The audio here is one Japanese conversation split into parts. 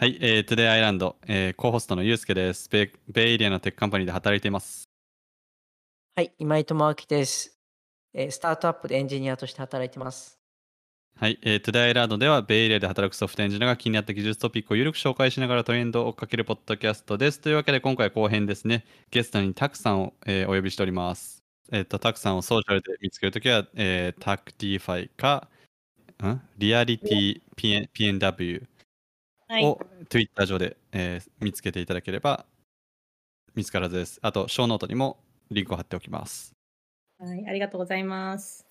はい、えー、 Today I Learned、えー、 co-host のユウスケです。ベイベイエリアの tech company で働いています。はい、今井智明です。えースタートアップでエンジニアとして働いてます。はい、えー、 Today I Learned では、ベイエリアで働くソフトエンジニアが気になった技術トピックをゆるく紹介しながらトレンドを追っかけるポッドキャストです。というわけで、今回後編ですね、ゲストにタクさんを、えーお呼びしております。えっ、と、タクさんをソーシャルで見つけるときは、えー、タク DeFi か、ん？リアリティ PN PNW はい。を Twitter 上で、えー見つけていただければ見つからずです。あと、ショーノートにもリンクを貼っておきます。はい、ありがとうございます。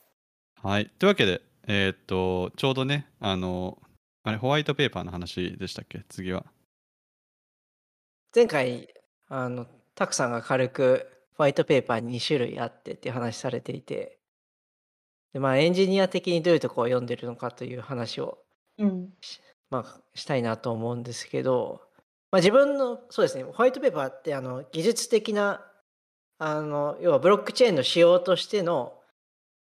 はい。というわけで、えーっと、ちょうどね、あの、あれ、ホワイトペーパーの話でしたっけ？次は。前回、あの、タクさんが軽くホワイトペーパー2種類あってっていう話されていて、でまあ、エンジニア的にどういうところを読んでるのかという話を、うん。まあ、したいなと思うんですけど、まあ、自分の、そうですね、ホワイトペーパーってあの技術的な、あの、要はブロックチェーンの仕様としての、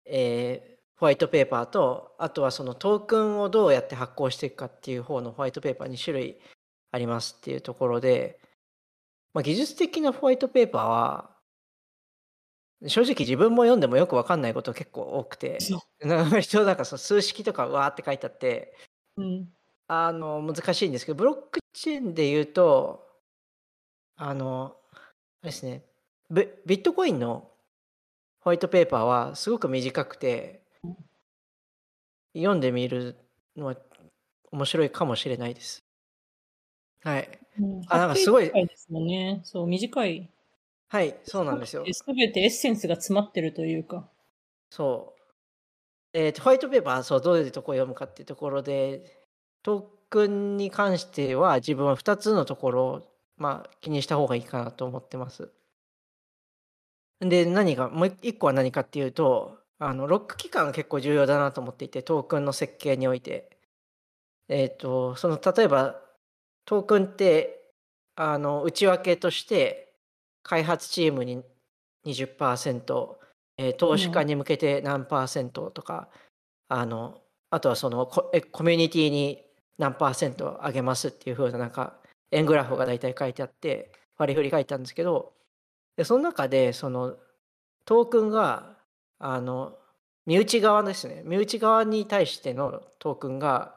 えーホワイトペーパーと、あとはそのトークンをどうやって発行していくかっていう方のホワイトペーパー2種類ありますっていうところで、まあ、技術的なホワイトペーパーは、正直自分も読んでもよくわかんないこと結構多くて、そうなんか割となんかその数式とかわーって書いてあって、うん。あの難しいんですけど、ブロックチェーンで言うと、あの、あれですね、ビビットコインのホワイトペーパーはすごく短くて、読んでみるのは面白いかもしれないです。はい。うんあなんかすごい短ですもんね。そう、短い。はい、そうなんですよ。すべてエッセンスが詰まってるというか。そう。えーとホワイトペーパー、そう、どういうところを読むかっていうところで、トークンに関しては自分は2つのところを、まあ、気にした方がいいかなと思ってます。で、何が、もう1個は何かっていうと、あの、ロック期間が結構重要だなと思っていて、トークンの設計において。えっ、と、その、例えば、トークンって、あの、内訳として、開発チームに20%、えー投資家に向けて何パーセントとか、あのあとはそのココミュニティに何パーセント上げますっていう風ななんか円グラフが大体書いてあって割り振り書いてあるんですけどでその中でそのトークンがあの身内側ですね。身内側に対してのトークンが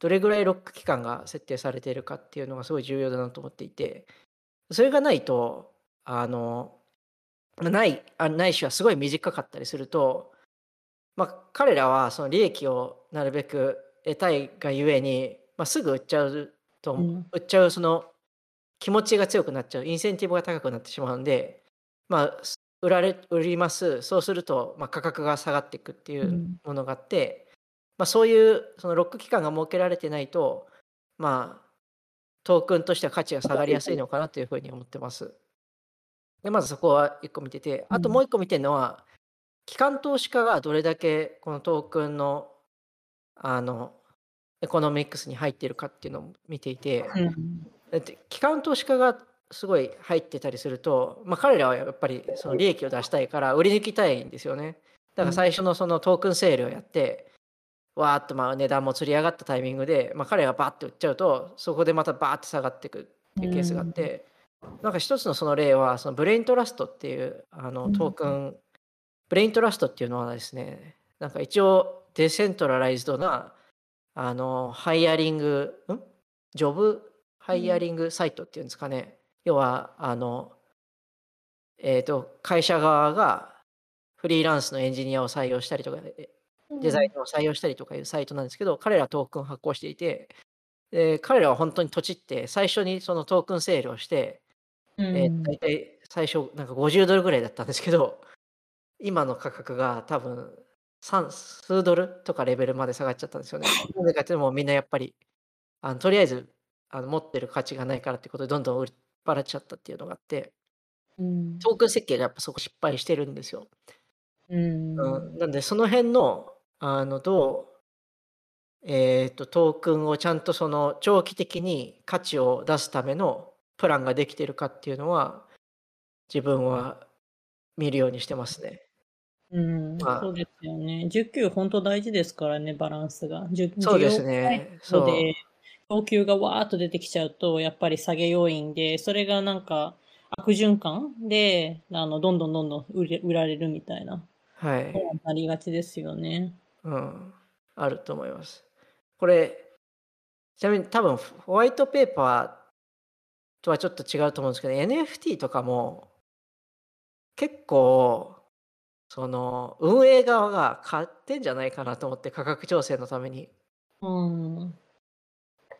どれぐらいロック期間が設定されているかっていうのがすごい重要だなと思っていてそれがないとあのないあないしはすごい短かったりすると、まあ、彼らはその利益をなるべく得たいがゆえに、まあ、すぐ売っちゃうと、うん。売っちゃうその気持ちが強くなっちゃう。インセンティブが高くなってしまうんで、まあ、売られ売ります。そうすると、まあ、価格が下がっていくっていううん。ものがあって、まあ、そういうそのロック期間が設けられてないとまあトークンとしては価値が下がりやすいのかなというふうに思ってます。でまずそこは1個見ててあとうん。もう1個見てるのは、機関投資家がどれだけこのトークンのあのエコノミクスに入っているかっていうのを見ていて、うん。だって機関投資家がすごい入ってたりすると、まあ、彼らはやっぱりその利益を出したいから売り抜きたいんですよね。だから最初のそのトークンセールをやって、わーっとまあ値段もつり上がったタイミングで、まあ、彼がバーッと売っちゃうとそこでまたバーッと下がっていくっていうケースがあって、なんか一つのその例はその Braintrust っていうあのうん。トークン、 Braintrust っていうのはですねなんか一応 decentralized なあの hiring ん？ job？hiring site っていうんですかね、要はあのえっ、と会社側がフリーランスのエンジニアを採用したりとかえデザインを採用したりとかいうサイトなんですけど、彼らはトークン発行していて、で彼らは本当に土地って最初にそのトークンセールをして、うん。えー大体最初なんか50ドルぐらいだったんですけど、今の価格が多分3数ドルとかレベルまで下がっちゃったんですよね。なぜかというともうみんなやっぱりあのとりあえずあの持ってる価値がないからってことでどんどん売り払っちゃったっていうのがあって、うん。トークン設計がやっぱそこ失敗してるんですよ。うん。うん、なんでその辺のあのどう、えー、とトークンをちゃんとその長期的に価値を出すためのプランができてるかっていうのは自分は見るようにしてますね。うん、まあそうですよね。19本当大事ですからね、バランスが。そうですね。そうので供給がわーっと出てきちゃうと、やっぱり下げ要因で、それがなんか悪循環で、あの、どんどんどんどん売れ売られるみたいな、はい。なりがちですよね。うん。あると思います。これ、ちなみに多分ホワイトペーパーとはちょっと違うと思うんですけど、NFT とかも結構、その運営側が買ってんじゃないかなと思って価格調整のために、うん。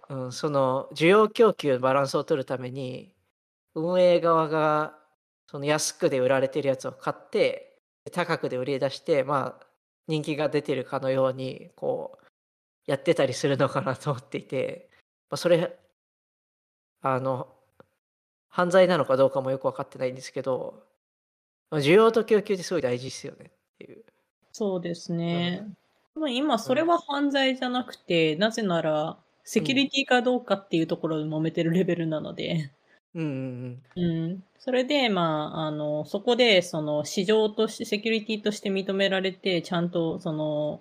うん、その需要供給バランスを取るために運営側がその安くで売られてるやつを買って高くで売り出してまあ人気が出てるかのようにこうやってたりするのかなと思っていて、まあ、それあの犯罪なのかどうかもよく分かってないんですけど、まあ需要と供給ってすごい大事ですよねっていう。そうですね。まあ今、それは犯罪じゃなくて、なぜなら、セキュリティかどうかっていうところで揉めてるレベルなので、うんうんうん。それで、まあ、あの、そこで、その、市場として、セキュリティとして認められて、ちゃんと、その、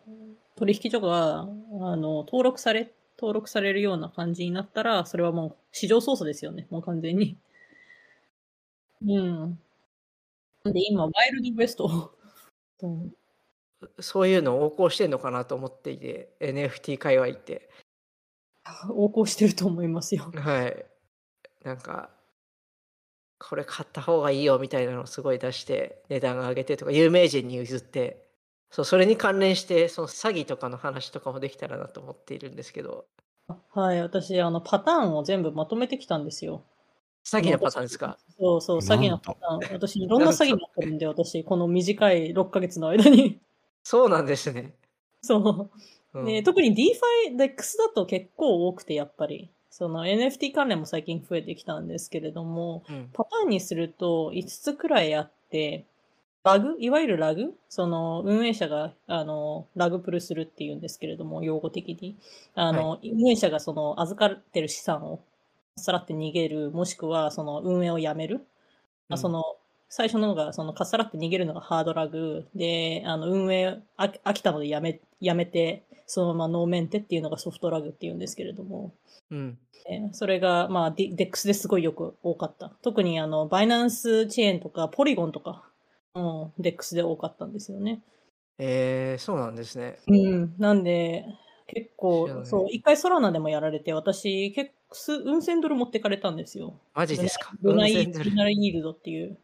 取引所が、あの、登録され、登録されるような感じになったら、それはもう、市場操作ですよね。もう完全に。うん。なんで今、ワイルドウエスト。そういうの横行してんのかなと思っていて NFT 界隈って。横行してると思いますよ。はい。なんか、これ買った方がいいよみたいなのをすごい出して、値段上げてとか、有名人に譲って、そう、それに関連して、その詐欺とかの話とかもできたらなと思っているんですけど、はい、私、あの、パターンを全部まとめてきたんですよ。詐欺のパターンですか？そうそう、詐欺のパターン。私、いろんな詐欺になってるんで、私、この短い6ヶ月の間に。そうなんですね。そうう。んで、特に DeFi、DEX だと結構多くて、やっぱり。その NFT 関連も最近増えてきたんですけれども、うんパターンにすると5つくらいあって、ラグ？いわゆるラグ？その運営者が、あの、ラグプルするっていうんですけれども、用語的に。あの、運営者がその預かってる資産をさらって逃げる、もしくはその運営をやめる。まあその、最初のが、その、かっさらって逃げるのがハードラグで、あの、運営あ飽きたのでやめ、やめて、そのままノーメンテっていうのがソフトラグっていうんですけれども、うん。えーそれが、まあ、DEX ですごいよく多かった。特に、あの、バイナンスチェーンとか、ポリゴンとか、うん、DEX で多かったんですよね。えー、そうなんですね。うん。なんで、結構そう、一回ソラナでもやられて、私、結構、す運千ドル持ってかれたんですよ。マジですか？ルナイ運千ドルルナイイールドっていう。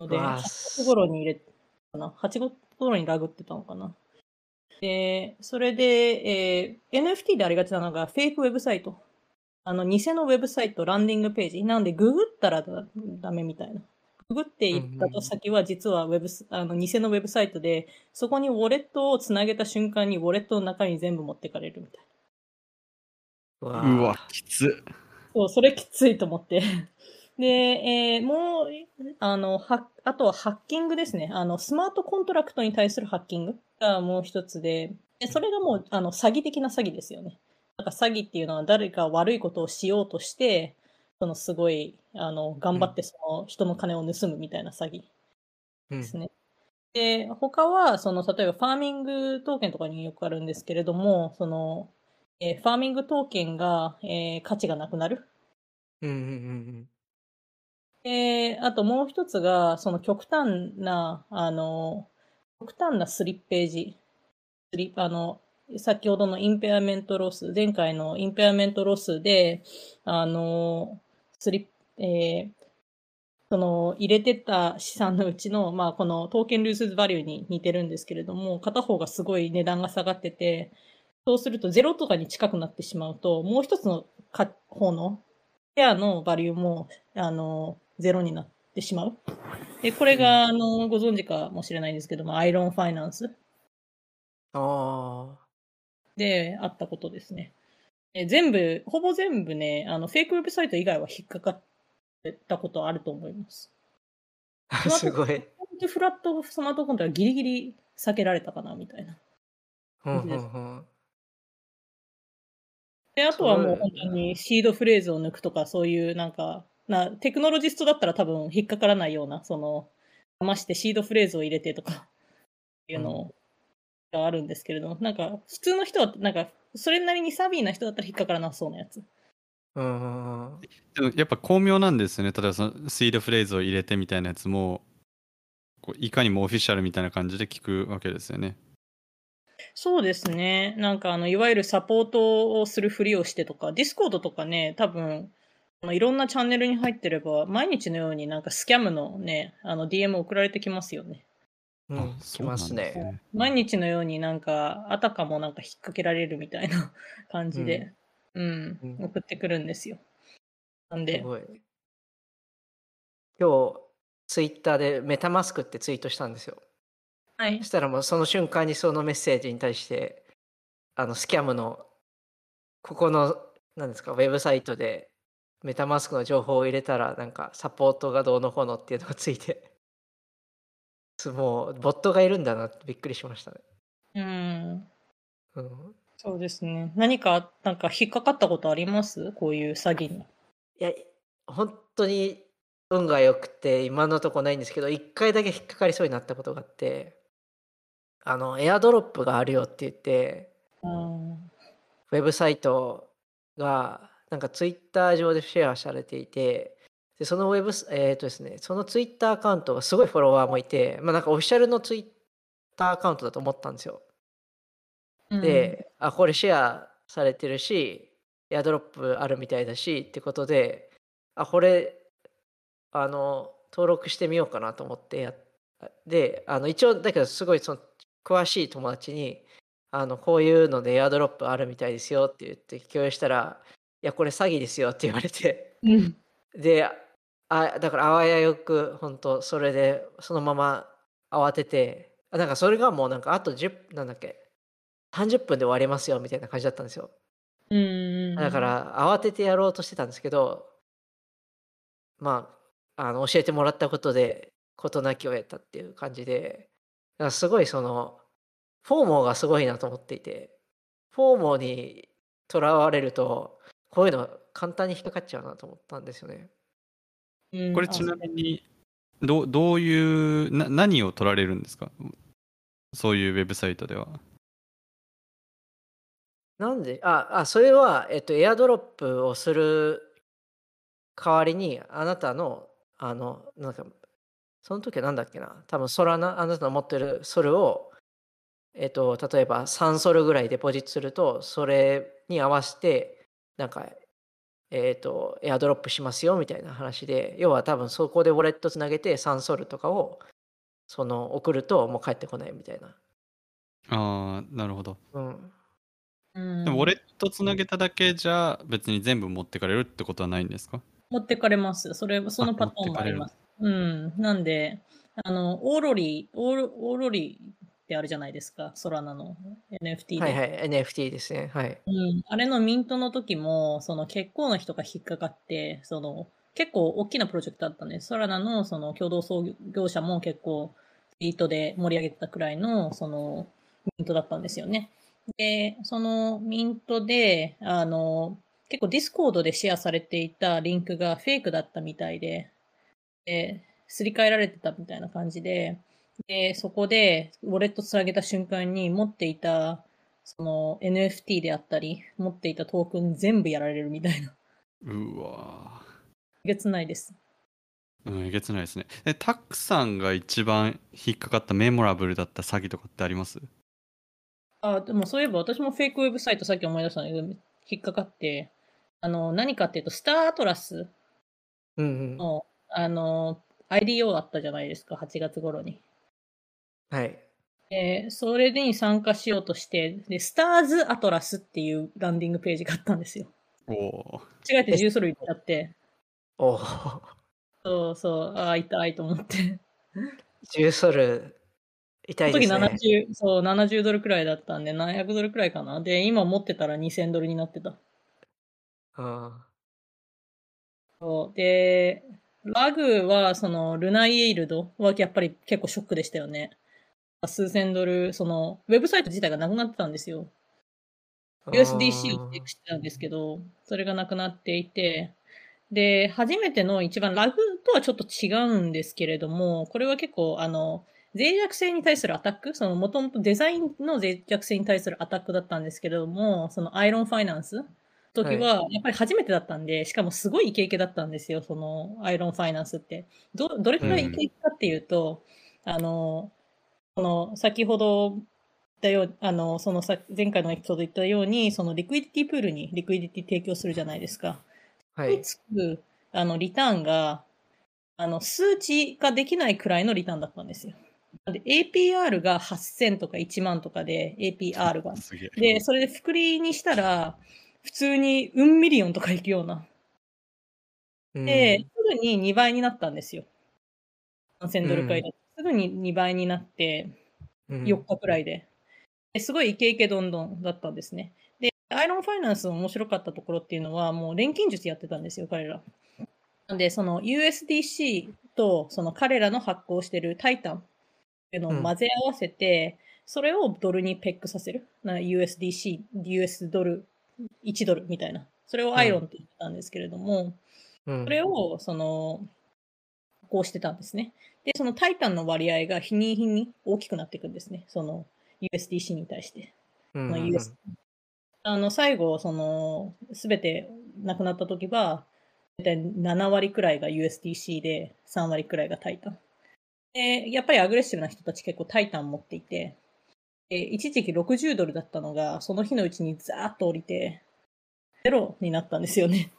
ので、うわ8月頃に入れかな。8月頃にラグってたのかな。で、それで、えー NFT でありがちなのが、フェイクウェブサイト。あの、偽のウェブサイト、ランディングページ。なんで、ググったらだダメみたいな。ググっていったと先は、実はウェブス、あの、偽のウェブサイトで、そこにウォレットをつなげた瞬間に、ウォレットの中に全部持ってかれるみたいな。うわうわ、きつ。そう、それきついと思って。で、えーもう、あの、は、あとはハッキングですね。あの、スマートコントラクトに対するハッキングがもう一つで、でそれがもう、あの、詐欺的な詐欺ですよね。なんか詐欺っていうのは誰か悪いことをしようとして、そのすごい、あの、頑張ってその人の金を盗むみたいな詐欺うんですね。で、他は、その、例えば farming token とかによくあるんですけれども、その、えー farming token が、えー価値がなくなる。うんうんうんで、あともう一つが、その極端な、あの、極端な slippage。スリあの、先ほどの impermanent loss、前回の impermanent loss で、あの、スリッ、えーその、入れてた資産のうちの、まあ、このトーケンルーズバリューに似てるんですけれども、片方がすごい値段が下がってて、そうするとゼロとかに近くなってしまうと、もう一つのか方のペアのバリューも、あの、ゼロになってしまう。で、これが、あの、ご存知かもしれないんですけども、アイロンファイナンスああ。であったことですね。え全部、ほぼ全部ね、あの、フェイクウェブサイト以外は引っかかってたことあると思います。すごい。でフラットスマートコントはギリギリ避けられたかな、みたいな。うんうんうんで、あとはもう本当にシードフレーズを抜くとか、そういうなんか、な、テクノロジストだったら多分引っかからないような、その、ましてシードフレーズを入れてとか、いうのがあるんですけれども、なんか、普通の人は、なんか、それなりに savvy な人だったら引っかからなそうなやつ。うんうんうん。でもやっぱ巧妙なんですよね。例えばその seed phrase を入れてみたいなやつも、こういかにもオフィシャルみたいな感じで聞くわけですよね。そうですね。なんかあの、いわゆるサポートをするふりをしてとか、ディスコードとかね、多分、あのいろんなチャンネルに入ってれば、毎日のようになんか scam のね、あの DM 送られてきますよね。うん、あ来ますね。。毎日のようになんか、あたかもなんか引っ掛けられるみたいな 感じで、うん、うん送ってくるんですよ。なんすで、ごい。今日、ツイッターでメタマスクってツイートしたんですよ。はいそ。したらもうその瞬間にそのメッセージに対して、あのスキャムの、ここの、なんですか、ウェブサイトでメタマスクの情報を入れたら、なんかサポートがどうのこうのっていうのがついて、すもう、ボットがいるんだなってびっくりしましたね。うん。うん、そうですね。何か、なんか引っかかったことあります？こういう詐欺に。いや、本当に運が良くて、今のとこないんですけど、一回だけ引っかかりそうになったことがあって、あの、エアドロップがあるよって言って、うん。ウェブサイトが、なんかツイッター上でシェアされていて、でそのウェブス、えっ、とですね、そのツイッターアカウントがすごいフォロワーもいて、まあなんかオフィシャルのツイッターアカウントだと思ったんですよ。で、あ、これシェアされてるし、エアドロップあるみたいだしってことで、あ、これ、あの、登録してみようかなと思ってやっで、あの、一応、だけどすごいその、詳しい友達に、あの、こういうのでエアドロップあるみたいですよって言って共有したら、いや、これ詐欺ですよって言われて、うん。で、あ、だからあわやよく、本当それで、そのまま慌てて、あなんかそれがもうなんかあと10、なんだっけ、30分で終わりますよみたいな感じだったんですよ。うん。だか、ら慌ててやろうとしてたんですけど、まあ、あの教えてもらったことで事なきを得たっていう感じで、らすごいその、フォーモーがすごいなと思っていて、フォーモーにとらわれると、こういうの簡単に引っかかっちゃうなと思ったんですよね。うんこれちなみに、どうどういうな、何を取られるんですか？そういうウェブサイトでは。なんで、あ、あ、それは、えっと、エアドロップをする代わりに、あなたの、あの、なんか、その時はなんだっけな、多分ソラナ、あなたの持ってるソルを、えっと、例えば3ソルぐらいデポジットすると、それに合わせて、なんか、えっと、エアドロップしますよみたいな話で、要は多分そこでウォレットつなげて3ソルとかを、その、送るともう帰ってこないみたいな。ああ、なるほど。うん。うんでも、ウォレットつなげただけじゃ別に全部持ってかれるってことはないんですか？持ってかれます。それ、そのあパターンもあります。うん。なんで、あの、オーロリー、オーロオーロリーってあるじゃないですか。ソラナの NFT で。はいはい、NFT ですね。はい。うん、あれのミントの時も、その結構な人が引っかかって、その結構大きなプロジェクトだったんです。ソラナのその共同創業者も結構ツイートで盛り上げてたくらいのそのミントだったんですよね。で、そのミントで、あの、結構ディスコードでシェアされていたリンクがフェイクだったみたいで、で、すり替えられてたみたいな感じで、で、そこでウォレットつなげた瞬間に持っていたその NFT であったり、持っていたトークン全部やられるみたいな。うわえげつないです。ーうん、えげつないですね。え、タックさんが一番引っかかったメモラブルだった詐欺とかってあります？あ、でもそういえば私もフェイクウェブサイトさっき思い出したんだけど、引っかかって、あの、何かっていうと、スターアトラスうんうん。の、あの、IDO だったじゃないですか、8月頃に。はい。で、それに参加しようとして、で、スターズアトラスっていうランディングページがあったんですよ。おお違えて10ソル入れちゃって、おお。そうそう、ああ、痛いと思って。10ソル、痛いその時ですね。70、そう、70ドルくらいだったんで、700ドルくらいかな。で、今持ってたら2000ドルになってた。あそうで、ラグは、その、ルナイエイルドはやっぱり結構ショックでしたよね。数千ドル、その、ウェブサイト自体がなくなってたんですよ。ー USDC をチェックしてたんですけど、それがなくなっていて、で、初めての一番ラグとはちょっと違うんですけれども、これは結構、あの、脆弱性に対するアタック、そのもともとデザインの脆弱性に対するアタックだったんですけれども、そのアイロンファイナンス時は、やっぱり初めてだったんで、しかもすごいイケイケだったんですよ、そのアイロンファイナンスって。ど、どれくらいイケイケかっていうと、あの、この、先ほど言ったよう、あの、そのさ、前回のエピソードで言ったように、そのリクイディティプールにリクイディティ提供するじゃないですか。はい。につく、あの、リターンが、あの、数値ができないくらいのリターンだったんですよ。で、APR が8000とか1万とかで、APR が。で、それで複利にしたら、普通にうんミリオンとかいくような。うんで、すぐに2倍になったんですよ。3000ドルくらいだと。すぐに2倍になって、うん4日くらいで。ですごいイケイケどんどんだったんですね。で、アイロンファイナンスの面白かったところっていうのは、もう錬金術やってたんですよ、彼ら。なんで、その USDC とその彼らの発行してるタイタンっていうのを混ぜ合わせて、それをドルにペックさせる。な USDC、US ドル、1ドルみたいな。それをアイロンって言ってたんですけれども、うんそれを、その、こうしてたんですね。で、そのタイタンの割合が日に日に大きくなっていくんですね。その USDC に対して。うんまあ US あの、最後、その、すべてなくなった時は、大体7割くらいが USDC で、3割くらいがタイタン。で、やっぱりアグレッシブな人たち結構タイタン持っていて、で一時期60ドルだったのが、その日のうちにザーッと降りて、ゼロになったんですよね。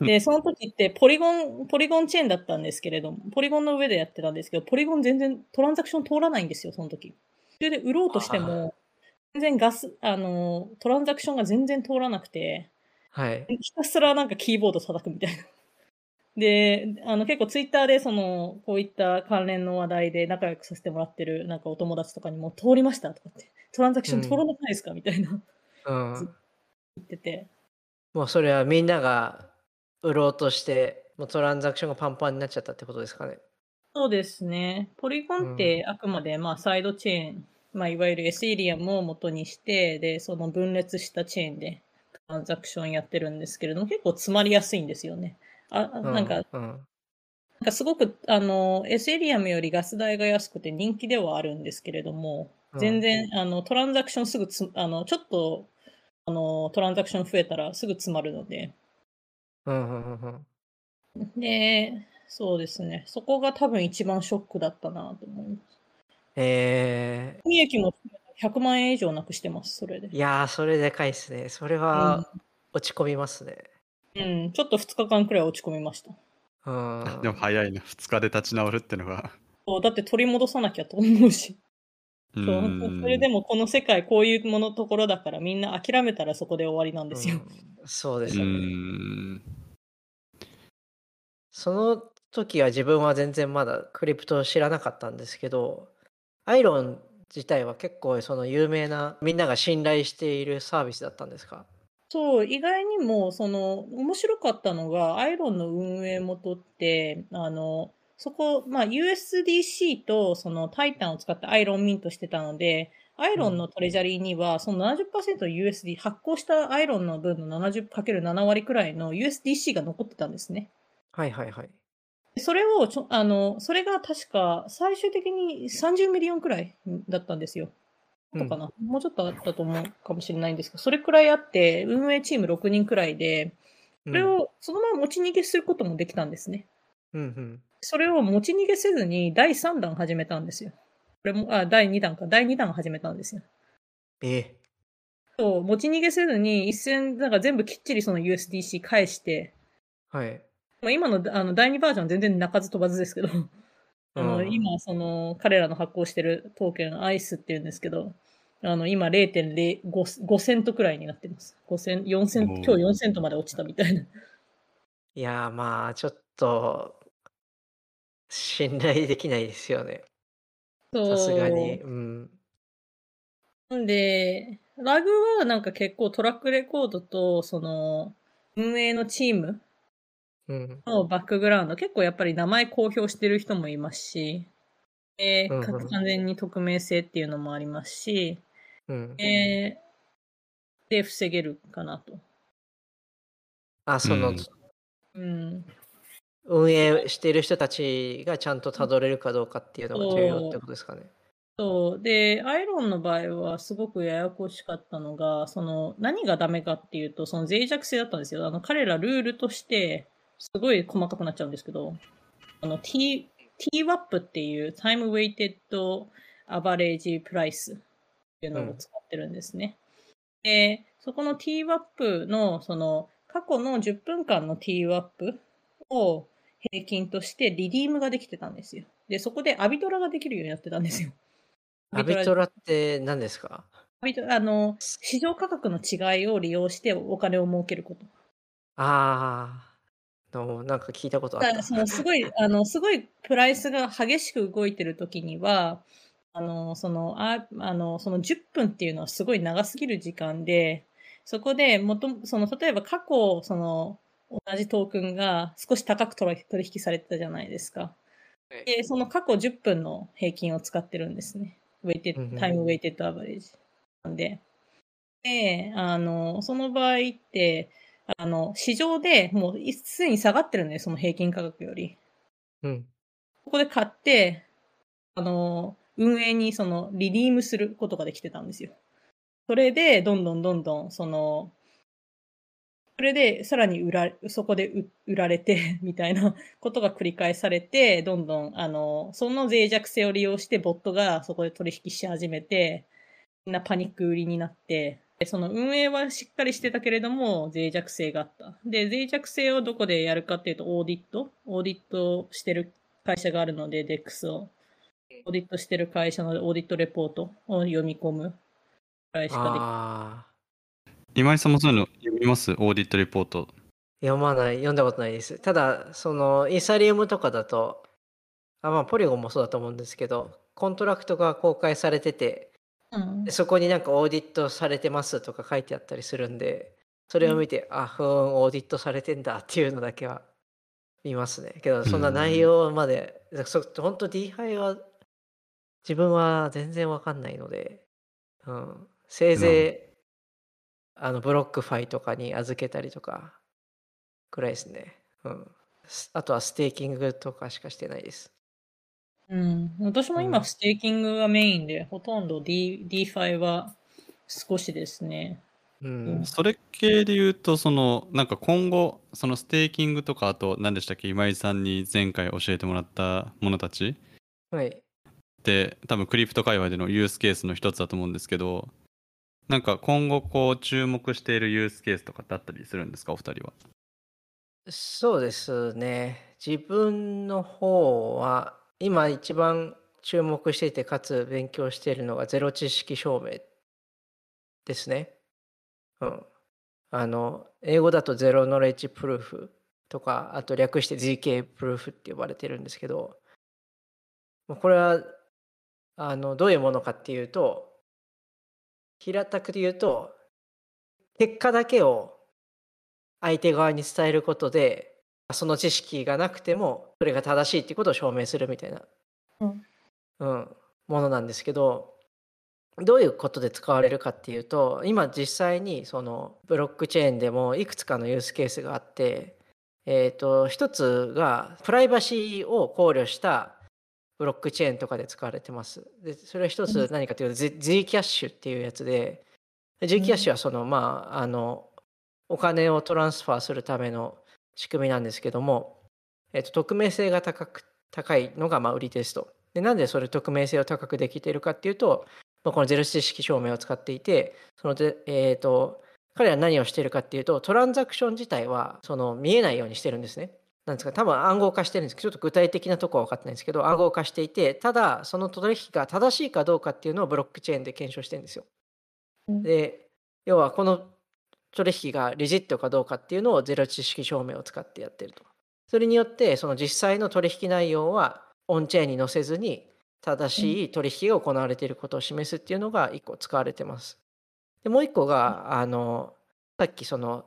で、その時ってポリゴン、ポリゴンチェーンだったんですけれども、ポリゴンの上でやってたんですけど、ポリゴン全然トランザクション通らないんですよ、その時。それで売ろうとしても、全然ガス、あの、トランザクションが全然通らなくて、はい。ひたすらなんかキーボード叩くみたいな。で、あの結構ツイッターでその、こういった関連の話題で仲良くさせてもらってるなんかお友達とかにも通りましたとかって、トランザクション通らなくないですか？みたいなうん。言ってて。もうそれはみんなが売ろうとして、もうトランザクションがパンパンになっちゃったってことですかね。そうですね。ポリゴンってあくまでまあサイドチェーン、まあいわゆるエスイリアムを元にして、で、その分裂したチェーンでトランザクションやってるんですけれども、結構詰まりやすいんですよね。あ、うなんか、うん。なんかすごく、あの、エスエリアムよりガス代が安くて人気ではあるんですけれども、うん全然、あの、トランザクションすぐつ、あの、ちょっと、あの、トランザクション増えたらすぐ詰まるので、うんうんうんうん。で、そうですね。そこが多分一番ショックだったなと思います。え利益も100万円以上なくしてます、それでー、い。やー、それでかいですね。それは落ち込みますね。うん、ちょっと2日間くらい落ち込みました。うん。でも早いな、2日で立ち直るってのが。そうだって取り戻さなきゃと思うし。うそうそれでもこの世界こういうものところだからみんな諦めたらそこで終わりなんですよ。うんそうでうすよね。その時は自分は全然まだクリプトを知らなかったんですけど、アイロン自体は結構その有名な、みんなが信頼しているサービスだったんですか？そう、意外にも、その、面白かったのが、アイロンの運営元って、あの、そこ、まあ、USDC と、その、タイタンを使ってアイロンミントしてたので、アイロンのトレジャリーには、その 70%USD、発行したアイロンの分の 70×7 割くらいの USDC が残ってたんですね。はいはいはい。でそれをちょ、あの、それが確か、最終的に30ミリオンくらいだったんですよ。とかな、もうちょっとあったと思うかもしれないんですけど、それくらいあって、運営チーム6人くらいで、それをそのまま持ち逃げすることもできたんですね。うんうんそれを持ち逃げせずに第3弾始めたんですよ。これも、あ、第2弾か。第2弾始めたんですよ。えそう、持ち逃げせずに一斉なんか全部きっちりその USDC 返して、はい。まあ、今のあの第2バージョンは全然鳴かず飛ばずですけど、あのうん今、その、彼らの発行してるトークン、アイスって言うんですけど、あの、今0.05 5セントくらいになってます。5セン4セント、今日4セントまで落ちたみたいな。いやーまあちょっと信頼できないですよね。さすがに。うん。なんで、ラグはなんか結構トラックレコードと、その、運営のチームうん。のバックグラウンド、結構やっぱり名前公表してる人もいますし、えーうんうん完全に匿名性っていうのもありますし、うん。えーで、防げるかなと。あ、その、うんうん。運営している人たちがちゃんとたどれるかどうかっていうのが重要ってことですかね。そう。で、アイロンの場合はすごくややこしかったのが、その、何がダメかっていうと、その脆弱性だったんですよ。あの、彼らルールとして、すごい細かくなっちゃうんですけど、あの、T、TWAP っていう Time Weighted Average Price っていうのを使ってるんですね。で、そこの TWAP の、その、過去の10分間の TWAP を平均としてリディームができてたんですよ。で、そこでアビトラができるようになってたんですよ。アビトラって何ですか？アビトラ、あの、市場価格の違いを利用してお金を儲けること。ああ、のなんか聞いたことあった。だからそのすごい、あの、すごいプライスが激しく動いてる時には、あの、その、ああの、その10分っていうのはすごい長すぎる時間で、そこでもと、その、例えば過去、その、同じトークンが少し高く取引されてたじゃないですか。で、その過去10分の平均を使ってるんですね。ウェイテうんうんタイムウェイテッドアバレージ。なんで。で、あの、その場合って、あの、市場でもうすでに下がってるんで、その平均価格より。うん。ここで買って、あの、運営にそのリディームすることができてたんですよ。それで、どんどんどんどん、その、それで、さらに売ら、そこで売売られて、みたいなことが繰り返されて、どんどん、あの、その脆弱性を利用して、ボットがそこで取引し始めて、みんなパニック売りになって、でその運営はしっかりしてたけれども、脆弱性があった。で、脆弱性をどこでやるかっていうと、オーディットオーディットしてる会社があるので、DEX を。audit してる会社の audit report を読み込むくらいしかでき今井さんもそういうの読みます？ audit report。読まない、読んだことないです。ただ、その、イーサリウムとかだと、あまあ、ポリゴンもそうだと思うんですけど、コントラクトが公開されてて、うんでそこになんかオーディットされてますとか書いてあったりするんで、それを見て、あ、ふーん、オーディットされてんだっていうのだけは見ますね。けど、そんな内容まで、そ本当 DeFi は自分は全然わかんないので、うん、せいぜい、あのブロックファイとかに預けたりとかくらいですね。うん。すあとはステーキングとかしかしてないです。うん。私も今、うんステーキングがメインで、ほとんど D、DeFi は少しですね。うん。それ系で言うと、その、なんか今後、そのステーキングとか、あと、何でしたっけ、今井さんに前回教えてもらったものたち？はい。って、多分クリプト界隈でのユースケースの一つだと思うんですけど、なんか今後、こう、注目しているユースケースとかってあったりするんですか、お二人は。そうですね。自分の方は、今一番注目していて、かつ勉強しているのがゼロ知識証明ですね。うん。あの、英語だとゼロノレッジプルーフとか、あと略して ZK プルーフって呼ばれてるんですけど、これは、あの、どういうものかっていうと、平たく言うと、結果だけを相手側に伝えることでその知識がなくてもそれが正しいっていうことを証明するみたいな、うん。うん。ものなんですけどどういうことで使われるかっていうと今実際にそのブロックチェーンでもいくつかのユースケースがあって、えー、と一つがプライバシーを考慮したブロックチェーンとかで使われてます。でそれは一つ何かというと Z- Zcash っていうやつで Zcash はそのまああのお金をトランスファーするための仕組みなんですけども、えっと、匿名性が高く高いのがまあ売りですと。でなんでそれ匿名性を高くできているかっていうと、まあ、このゼロ知識証明を使っていてそので、えっと彼ら何をしているかっていうとトランザクション自体はその見えないようにしてるんですね。なんですか多分暗号化してるんですけどちょっと具体的なところは分かってないんですけど暗号化していてただその取引が正しいかどうかっていうのをブロックチェーンで検証してるんですよ。うんで要はこの取引がレジットかどうかっていうのをゼロ知識証明を使ってやってると。それによってその実際の取引内容はオンチェーンに載せずに正しい取引が行われていることを示すっていうのが一個使われてます。でもう一個があのさっきその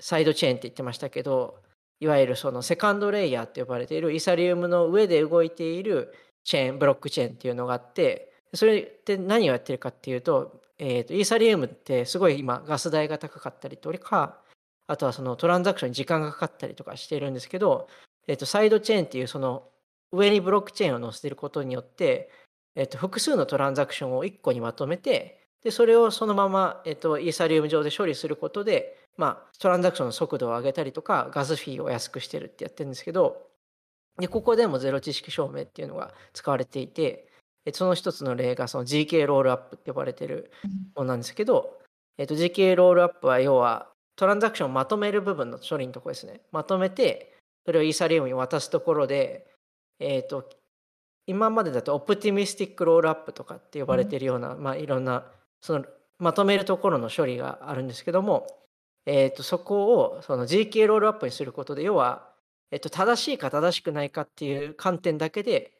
サイドチェーンって言ってましたけどいわゆるそのセカンドレイヤーって呼ばれているイーサリウムの上で動いているチェーンブロックチェーンっていうのがあってそれって何をやってるかっていうと,、えー、とイーサリウムってすごい今ガス代が高かったりとかあとはそのトランザクションに時間がかかったりとかしてるんですけど、えー、とサイドチェーンっていうその上にブロックチェーンを載せてることによって、えっと、複数のトランザクションを1個にまとめて、で、それをそのまま、えっと、イーサリウム上で処理することで、まあ、トランザクションの速度を上げたりとか、ガスフィーを安くしてるってやってるんですけど、で、ここでもゼロ知識証明っていうのが使われていて、その一つの例がその GK ロールアップって呼ばれてるものなんですけど、えっと、GK ロールアップは要はトランザクションをまとめる部分の処理のところですね。まとめて、それをイーサリウムに渡すところで、えっと、今までだとオプティミスティックロールアップとかって呼ばれてるような、まあ、いろんなそのまとめるところの処理があるんですけども、えー、とそこをその GK ロールアップにすることで要は、えー、と正しいか正しくないかっていう観点だけで、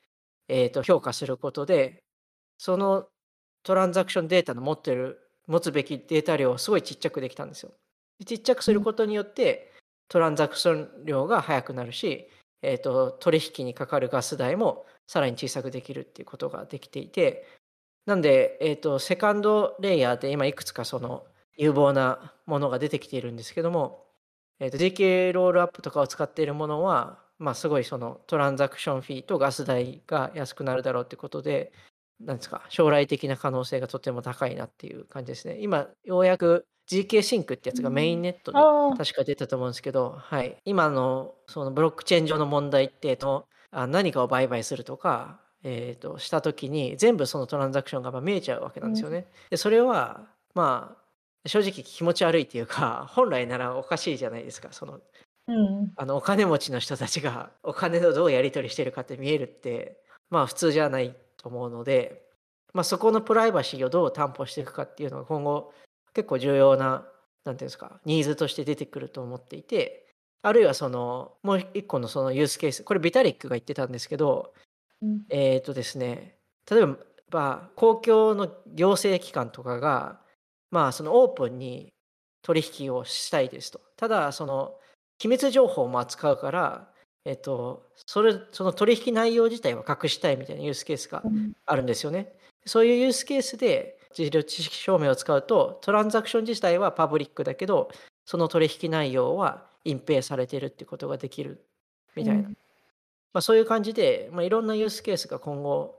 えー、と評価することでそのトランザクションデータの持ってる持つべきデータ量をすごいちっちゃくできたんですよ。ちっちゃくすることによってトランザクション量が速くなるし、えー、と取引にかかるガス代もさらに小さくできるっていうことができていてなんで、えーと、セカンドレイヤーで今いくつかその有望なものが出てきているんですけども、えーと、GK ロールアップとかを使っているものは、まあ、すごいそのトランザクションフィーとガス代が安くなるだろうってことで、なんですか、将来的な可能性がとても高いなっていう感じですね。今、ようやく GK シンクってやつがメインネットに確か出たと思うんですけど、はい、今のそのブロックチェーン上の問題ってとあ何かを売買するとか、えー、とした時に全部そのトランザクションが見えちゃうわけなんですよね。でそれはまあ正直気持ち悪いっていうか本来ならおかしいじゃないですかその,、うん、あのお金持ちの人たちがお金をどうやり取りしてるかって見えるってまあ普通じゃないと思うので、まあ、そこのプライバシーをどう担保していくかっていうのが今後結構重要な何て言うんですかニーズとして出てくると思っていてあるいはそのもう一個のそのユースケースこれビタリックが言ってたんですけど、うん、えっ、ー、とですね例えば公共の行政機関とかがまあそのオープンに取引をしたいですと。ただその機密情報も扱うからえっ、ー、とそれその取引内容自体は隠したいみたいなユースケースがあるんですよね、そういうユースケースで治療知識証明を使うとトランザクション自体はパブリックだけどその取引内容は隠蔽されてるってことができるみたいな、うん、まあ、そういう感じで、まあ、いろんなユースケースが今後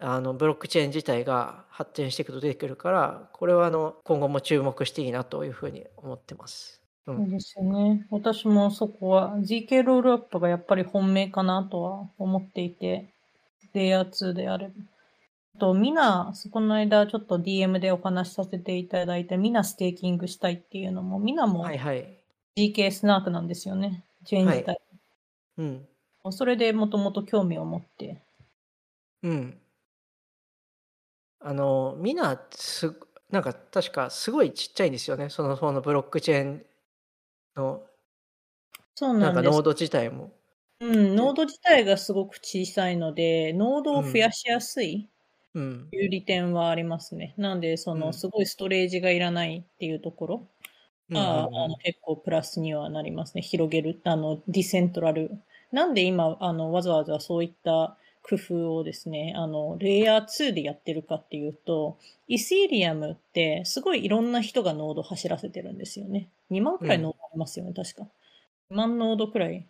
あのブロックチェーン自体が発展していくと出てくるからこれはあの今後も注目していいなというふうに思ってます。うん、そうですよね。私もそこは GK ロールアップがやっぱり本命かなとは思っていて、レイヤー2であれば。と、ミナ、そこの間ちょっと DM でお話しさせていただいたミナステーキングしたいっていうのも、ミナも GK スナークなんですよね。チェーン自体。はい、うん。それでもともと興味を持って。うん。あの、ミナす、なんか確かすごいちっちゃいんですよね。その、そのブロックチェーンの、そうなんです。なんかノード自体も。うん、ノード自体がすごく小さいので、ノードを増やしやすい。うん、いう利点はありますね。なんで、その、すごいストレージがいらないっていうところが、うん、あの結構プラスにはなりますね。広げる、あの、 decentral。なんで今、あの、わざわざそういった工夫をですね、あの、レイヤー2でやってるかっていうと、イーサリアムってすごいいろんな人がノード走らせてるんですよね。2万くらいノードありますよね、うん、確か。2万ノードくらい。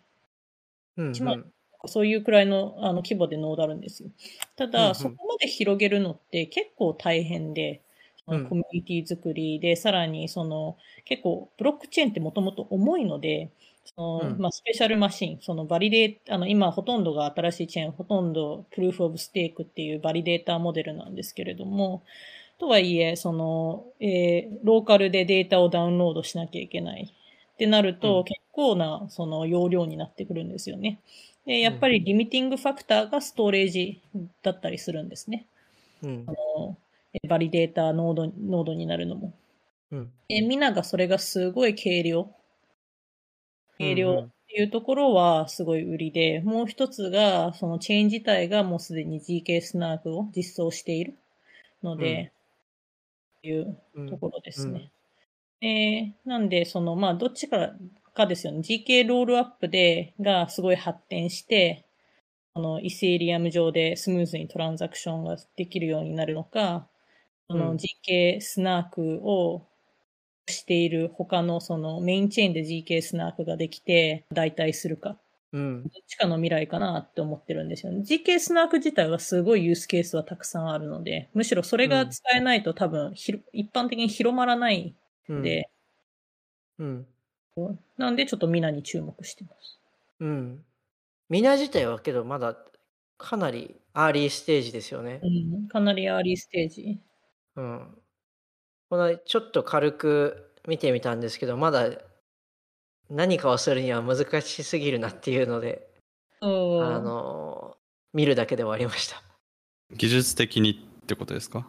1万、そういうくらいのあの規模でノードあるんですよ。ただ、うんうん、そこまで広げるのって結構大変で、コミュニティ作りで、さらにその結構ブロックチェーンってもともと重いので、その、うん、まあ、スペシャルマシン、そのバリデーあの、今ほとんどが新しいチェーン、ほとんどプルーフオブステークっていうバリデータモデルなんですけれども、とはいえ、その、えー、ローカルでデータをダウンロードしなきゃいけないってなると、結構なその容量になってくるんですよね。で、やっぱりリミティングファクターがストーレージだったりするんですね。うん、あのバリデータノードノードになるのも。うん、えみんながそれがすごい軽量。軽量っていうところはすごい売りで、もう一つが、そのチェーン自体がもうすでに GK スナークを実装しているので、うん、いうところですね。うん、えー、なんで、その、まあ、どっちからかですよね。GK ロールアップで、がすごい発展して、あの、イセーリアム上でスムーズにトランザクションができるようになるのか、その GK スナークをしている他のそのメインチェーンで GK スナークができて代替するかっうん。どっちかの未来かなって思ってるんですよね。GK スナーク自体はすごいユースケースはたくさんあるので、むしろそれが使えないと多分一般的に広まらないうんんで、うん。なんでちょっとミナに注目してます。うん。ミナ自体はけどまだかなりアーリーステージですよねう。ん、かなりアーリーステージ。うん。このちょっと軽く見てみたんですけど、まだ何かをするには難しすぎるなっていうので、あの見るだけで終わりました。技術的にってことですか？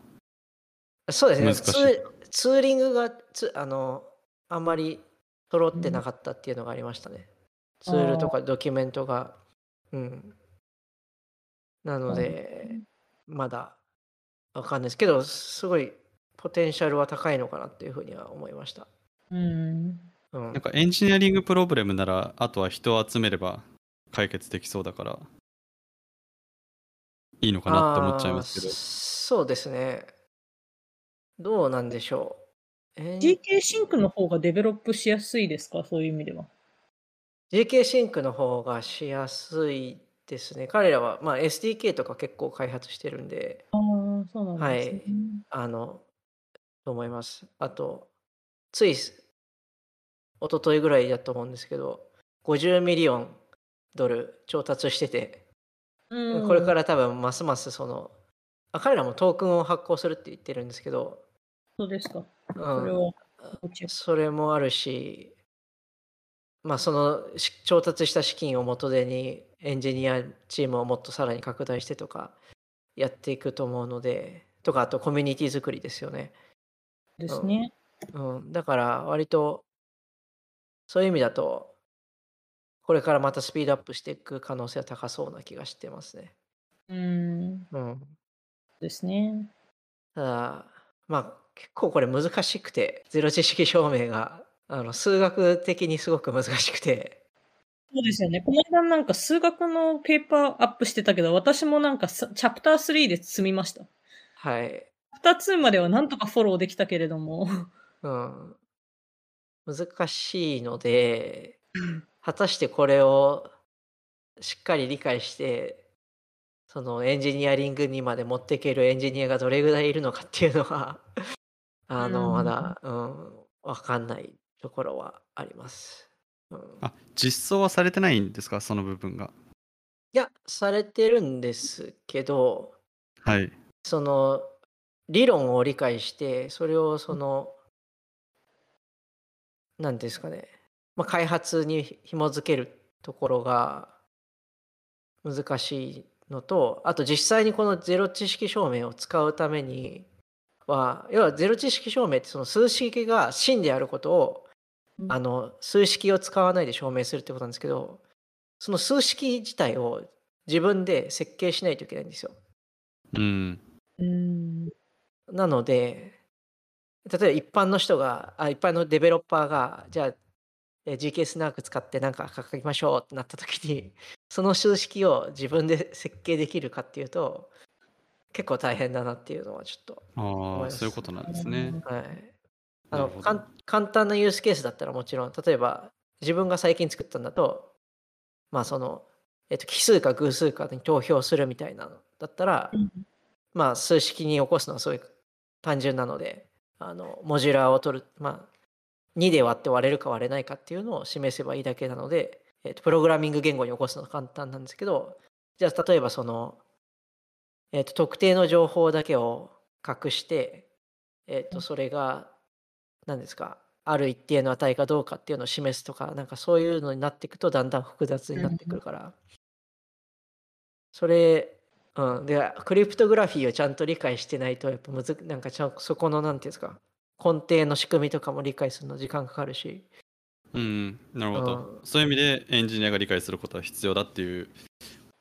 そうですね。ツーツーリングがつあのあんまり揃ってなかったっていうのがありましたね。ツールとかドキュメントが。うん。なので、まだわかんないですけど、すごいポテンシャルは高いのかなっていうふうには思いました。うん。うんなんかエンジニアリングプロブレムならあとは人を集めれば解決できそうだからいいのかなって思っちゃいますけどそうですね。どうなんでしょう。えー GK シンクの方がデベロップしやすいですか？そういう意味では。GK シンクの方がしやすいですね。彼らは、まあ、SDK とか結構開発してるんで、ああ、そうなんですね。あの、と思います。あと、つい、一昨日ぐらいだと思うんですけど、50ミリオンドル調達してて、うんこれから多分ますますその、あ彼らもトークンを発行するって言ってるんですけど、そうですか。うんそれは、こっちそれもあるし、まあ、そのし調達した資金を元手にエンジニアチームをもっとさらに拡大してとかやっていくと思うので、とかあとコミュニティ作りですよね。ですね。うん、だから割とそういう意味だとこれからまたスピードアップしていく可能性は高そうな気がしてますね。うん。うん、ですね。ただまあ結構これ難しくてゼロ知識証明があの数学的にすごく難しくてそうですよね。この間なんか数学のペーパーアップしてたけど、私もなんかさチャプター3で積みました。チはい、ャプター2まではなんとかフォローできたけれども。うん、難しいので果たしてこれをしっかり理解してそのエンジニアリングにまで持っていけるエンジニアがどれぐらいいるのかっていうのは あのうんまだ、うん、分かんないところはあります。うん、あ実装はされてないんですか？その部分が。いやされてるんですけどはい。その理論を理解してそれをその何ですかね、まあ、開発に紐づけるところが難しいのとあと実際にこのゼロ知識証明を使うためには要はゼロ知識証明ってその数式が真であることをうんあの数式を使わないで証明するってことなんですけどその数式自体を自分で設計しないといけないんですよ。うんうん。なので、例えば一般の人が、あ一般のデベロッパーが、じゃあ、えー GK スナーク使ってなんか書きましょうってなった時に、その数式を自分で設計できるかっていうと、結構大変だなっていうのはちょっと、ああいます。そういうことなんですね。はい。あの簡単なユースケースだったらもちろん、例えば自分が最近作ったんだと、まあその、えっと、奇数か偶数かに投票するみたいなのだったら、うん。まあ数式に起こすのはすごい単純なので、あのモジュラーを取る、まあ2で割って割れるか割れないかっていうのを示せばいいだけなので、えっと、プログラミング言語に起こすのは簡単なんですけど、じゃあ例えばその、えっと、特定の情報だけを隠して、えっと、それが何ですかある一定の値かどうかっていうのを示すとかなんかそういうのになっていくとだんだん複雑になってくるから、それ、うん、でクリプトグラフィーをちゃんと理解してないとやっぱむずなんかちゃんそこのなんていうんですか根底の仕組みとかも理解するの時間かかるし。うんなるほど、うん。そういう意味でエンジニアが理解することは必要だっていう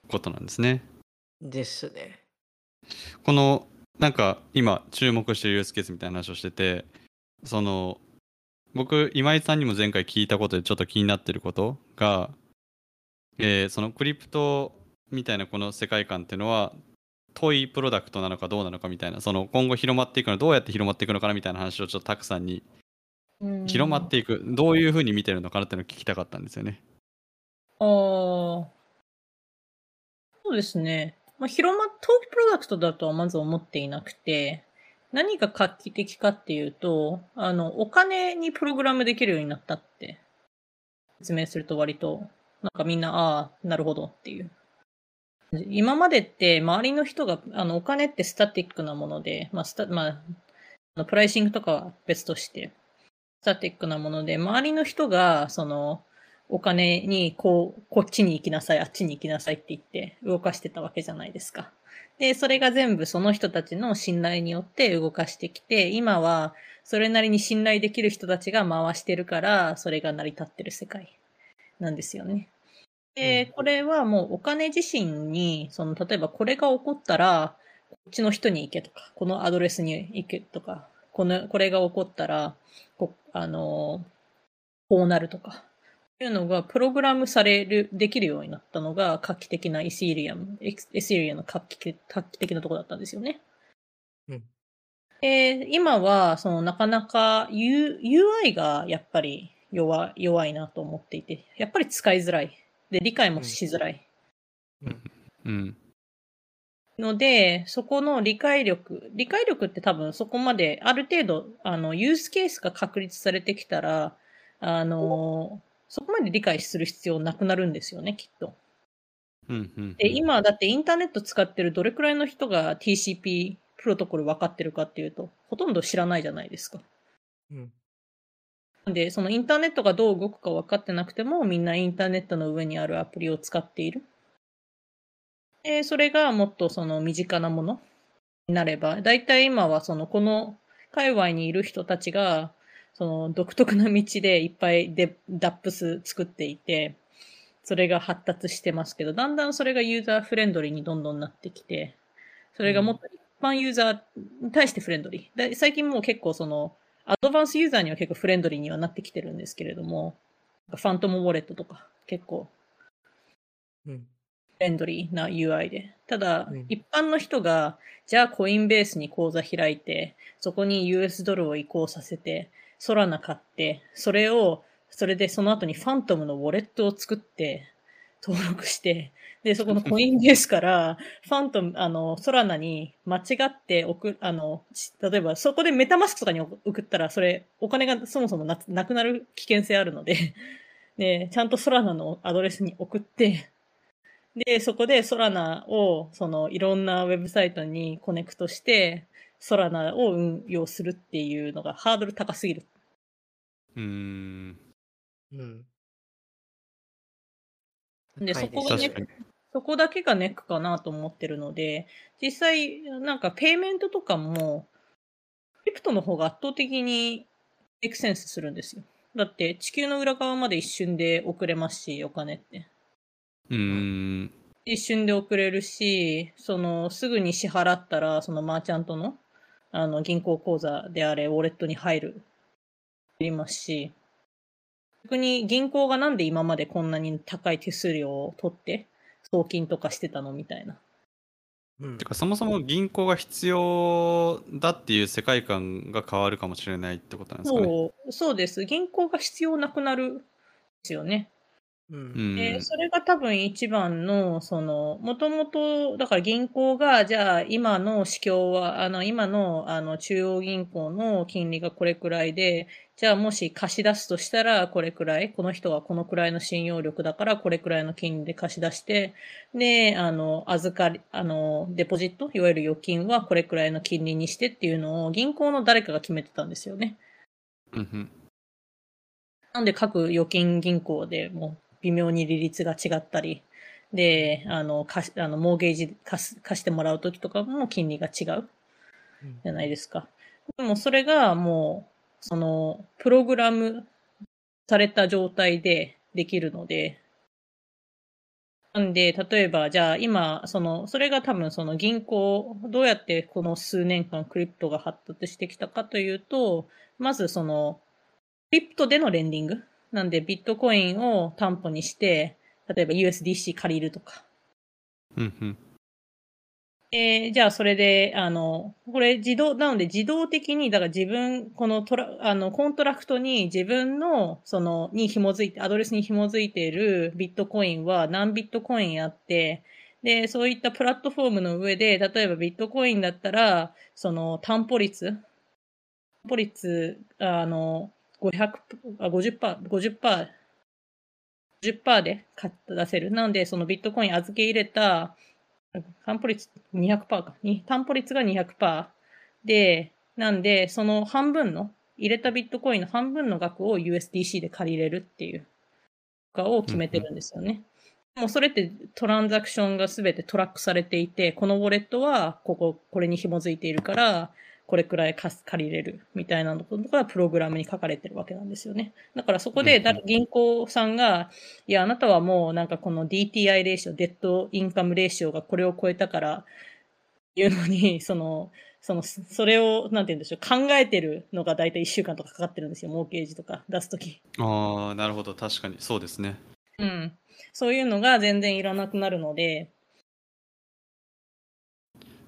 ことなんですね。ですね。このなんか今注目してるユースケースみたいな話をしててその僕今井さんにも前回聞いたことでちょっと気になってることが、えーそのクリプトみたいなこの世界観っていうのは遠いプロダクトなのかどうなのかみたいなその今後広まっていくのはどうやって広まっていくのかなみたいな話をちょっとたくさんに広まっていくどういうふうに見てるのかなっていうのを聞きたかったんですよね。ああ。そうですね。まあ、広ま、トークプロダクトだとはまず思っていなくて、何が画期的かっていうと、あの、お金にプログラムできるようになったって説明すると割と、なんかみんな、ああ、なるほどっていう。今までって周りの人が、あの、お金ってスタティックなもので、まあ、スタ、まあ、プライシングとかは別として、スタティックなもので、周りの人が、その、お金に、こう、こっちに行きなさい、あっちに行きなさいって言って動かしてたわけじゃないですか。で、それが全部その人たちの信頼によって動かしてきて、今はそれなりに信頼できる人たちが回してるから、それが成り立ってる世界なんですよね。で、これはもうお金自身に、その、例えばこれが起こったら、こっちの人に行けとか、このアドレスに行けとか、この、これが起こったら、こあの、こうなるとか、いうのがプログラムされる、できるようになったのが画期的なイシリアム、エシリアの画期画期的なところだったんですよね。うん。で、今は、そのなかなか U UI がやっぱり弱弱いなと思っていて、やっぱり使いづらい。で、理解もしづらい。うん。うん。ので、そこの理解力、理解力って多分そこまである程度、あの、ユースケースが確立されてきたら、あの、そこまで理解する必要なくなるんですよね、きっと。うんうん、で今、だってインターネット使ってるどれくらいの人が TCP プロトコル分かってるかっていうと、ほとんど知らないじゃないですか。うん。で、そのインターネットがどう動くか分かってなくても、みんなインターネットの上にあるアプリを使っている。で、それがもっとその身近なものになれば、だいたい今はそのこの界隈にいる人たちが、その独特な道でいっぱいでダップス作っていて、それが発達してますけど、だんだんそれがユーザーフレンドリーにどんどんなってきて、それがもっと一般ユーザーに対してフレンドリー。最近もう結構その、アドバンスユーザーには結構フレンドリーにはなってきてるんですけれども、ファントムウォレットとか結構、フレンドリーな UI で。ただ、うん、一般の人が、じゃあコインベースに口座開いて、そこに US ドルを移行させて、ソラナ買って、それを、それでその後にファントムのウォレットを作って、登録して、で、そこのコインベースから、ファントム、あの、ソラナに間違って送、あの、例えばそこでメタマスクとかに送ったら、それ、お金がそもそもななくなる危険性あるので、で、ちゃんとソラナのアドレスに送って、で、そこでソラナを、その、いろんなウェブサイトにコネクトして、ソラナを運用するっていうのがハードル高すぎる。うーん。うん。で、そこがね、そこだけがネックかなと思ってるので、実際、なんかペイメントとかも、クリプトの方が圧倒的にエクセンスするんですよ。だって地球の裏側まで一瞬で送れますし、お金って。うん。一瞬で送れるし、その、すぐに支払ったら、そのマーチャントのあの、銀行口座であれ、ウォレットに入る、いりますし、逆に銀行がなんで今までこんなに高い手数料を取って送金とかしてたのみたいな。うん、てかそもそも銀行が必要だっていう世界観が変わるかもしれないってことなんですかね。そうそうです。銀行が必要なくなるんですよね。うん、で、それが多分一番の、その、もともと、だから銀行が、じゃあ今の市況は、あの、今の、あの、中央銀行の金利がこれくらいで、じゃあもし貸し出すとしたら、これくらい、この人はこのくらいの信用力だから、これくらいの金利で貸し出して、で、あの、預かり、あの、デポジット、いわゆる預金はこれくらいの金利にしてっていうのを、銀行の誰かが決めてたんですよね。うん、なんで各預金銀行でも微妙に利率が違ったり、で、あの、貸あの、モーゲージ貸貸してもらうときとかも金利が違うじゃないですか。でもそれがもう、その、プログラムされた状態でできるので、なんで、例えば、じゃあ今、その、それが多分その銀行、どうやってこの数年間クリプトが発達してきたかというと、まずその、クリプトでのレンディング。なんで、ビットコインを担保にして、例えば USDC 借りるとか。うんうん。えーじゃあそれで、あの、これ自動、なので自動的に、だから自分、このトラ、あの、コントラクトに自分の、その、に紐づいて、アドレスに紐づいているビットコインは何ビットコインあって、で、そういったプラットフォームの上で、例えばビットコインだったら、その、担保率、担保率、あの、500、あ、50%、50%、50%で買っ出せる。なので、そのビットコイン預け入れた、担保率200%か。担保率が200%で、なんで、その半分の、入れたビットコインの半分の額を USDC で借りれるっていう、かを決めてるんですよね。もうそれってトランザクションがすべてトラックされていて、このウォレットはここ、これに紐づいているから、これくらい貸す借りれるみたいなのがプログラムに書かれてるわけなんですよね。だからそこで銀行さんが、いや、あなたはもうなんかこの DTI レーシオ、デッドインカムレーシオがこれを超えたから、いうのに、その、その、それを、なんて言うんでしょう、考えてるのが大体1週間とかかかってるんですよ、モーケージとか出すとき。ああ、なるほど。確かに。そうですね。うん。そういうのが全然いらなくなるので、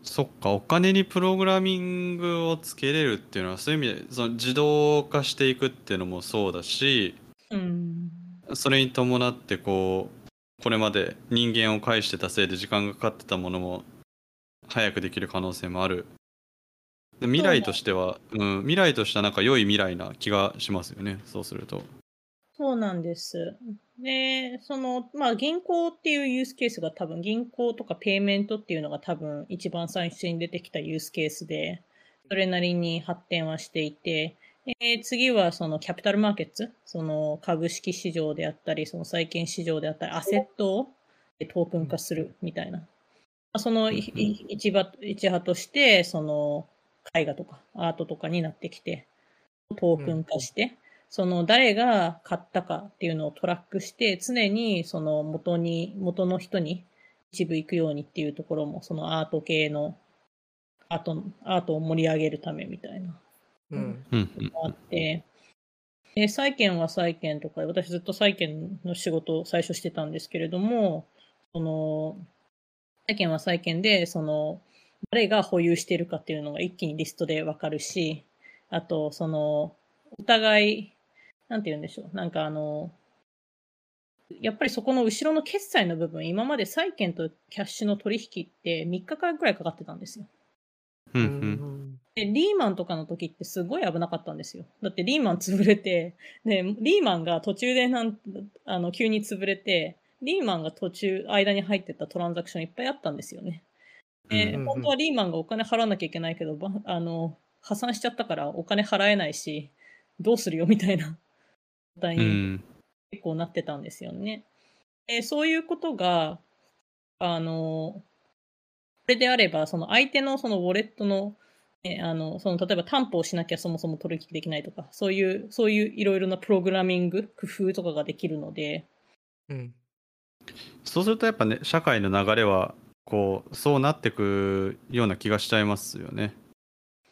そっか、お金にプログラミングをつけれるっていうのは、そういう意味で、その自動化していくっていうのもそうだし、うん。それに伴ってこうこれまで人間を介してたせいで時間がかかってたものも早くできる可能性もある。で未来としては、うん、未来としてはなんか良い未来な気がしますよねそうするとそうなんです。で、その、まあ、銀行っていうユースケースが多分、銀行とかペイメントっていうのが多分一番最初に出てきたユースケースで、それなりに発展はしていて、えー次はそのキャピタルマーケッツ、その株式市場であったり、その債券市場であったり、アセットをトークン化するみたいな。まあその一派として、その絵画とかアートとかになってきて、トークン化して、その誰が買ったかっていうのをトラックして、常にその元に、元の人に一部行くようにっていうところも、そのアート系の、アート、アートを盛り上げるためみたいな。うん。あって、で債券は債券とか、私ずっと債券の仕事を最初してたんですけれども、その、債券は債券で、その、誰が保有しているかっていうのが一気にリストでわかるし、あと、その、お互い、なんて言うんでしょう、なんかあの、やっぱりそこの後ろの決済の部分、今まで債券とキャッシュの取引って3日間くらいかかってたんですよ。うんううんんで、リーマンとかの時ってすごい危なかったんですよ。だってリーマン潰れて、で、リーマンが途中でなん、あの、急に潰れて、リーマンが途中、間に入ってたトランザクションいっぱいあったんですよね。で、うん本当はリーマンがお金払わなきゃいけないけど、ばあの、破産しちゃったからお金払えないし、どうするよみたいな状態うにん。結構なってたんですよね。でそういうことが、あの、これであれば、その相手のそのウォレットの、ね、あの、その例えば担保をしなきゃそもそも取引できないとか、そういう、そういういろいろなプログラミング、工夫とかができるので、うん。そうするとやっぱね社会の流れはこうそうなってくような気がしちゃいますよね。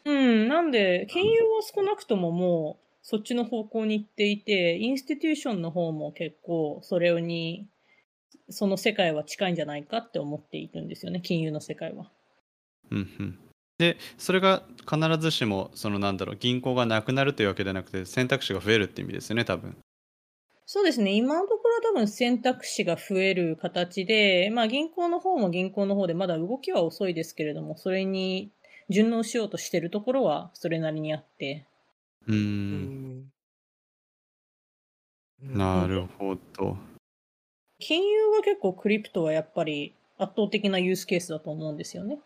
うん、なんで、金融は少なくとももう、そっちの方向に行っていて、インスティテューションの方も結構、それに、その世界は近いんじゃないかって思っているんですよね、金融の世界は。うんうんでそれが必ずしもそのなんだろう銀行がなくなるというわけではなくて選択肢が増えるって意味ですよね多分そうですね。今のところは多分選択肢が増える形で、まあ銀行の方も銀行の方でまだ動きは遅いですけれども、それに順応しようとしてるところはそれなりにあって。うーうん。ん。なるほど。金融は結構クリプトはやっぱり圧倒的なユースケースだと思うんですよね。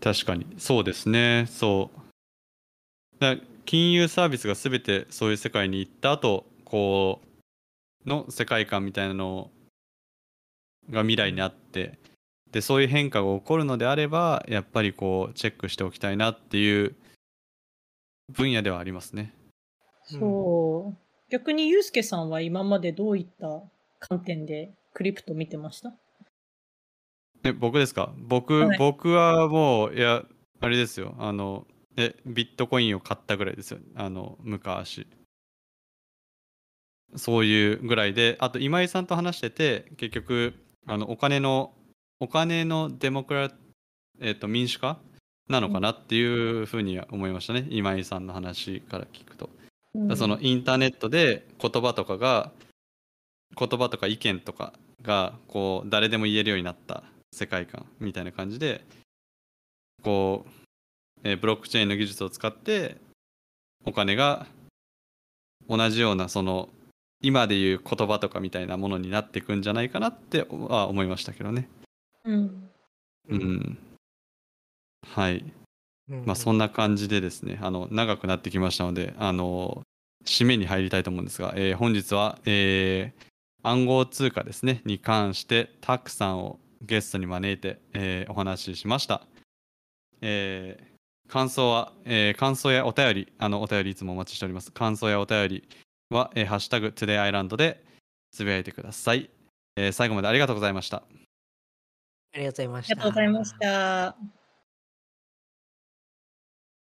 確かに。そうですね。そう。だ金融サービスが全てそういう世界に行った後こうの世界観みたいなのが未来にあってでそういう変化が起こるのであればやっぱりこうチェックしておきたいなっていう分野ではありますね。うんそう。逆にユースケさんは今までどういった観点でクリプト見てました？え僕ですか？僕、はい。僕はもういやあれですよ。あのえビットコインを買ったぐらいですよ。あの昔。そういうぐらいであと今井さんと話してて結局あのお金のお金のデモクラえっと民主化なのかなっていうふうには思いましたね、今井さんの話から聞くと。うんそのインターネットで言葉とかが言葉とか意見とかがこう誰でも言えるようになった世界観みたいな感じでこう、えーブロックチェーンの技術を使ってお金が同じようなその今でいう言葉とかみたいなものになっていくんじゃないかなっては思いましたけどね。うん。うん、はい。うんまあそんな感じでですね、あの長くなってきましたので、あの締めに入りたいと思うんですが、えー本日は、えー暗号通貨ですねに関してたくさんをゲストに招いて、えーお話ししました。えー感想は、えー感想やお便り、あのお便りいつもお待ちしております。感想やお便りは、えーハッシュタグ TodayIsland でつぶやいてください。えー最後までありがとうございました。ありがとうございました。ありがとうございました。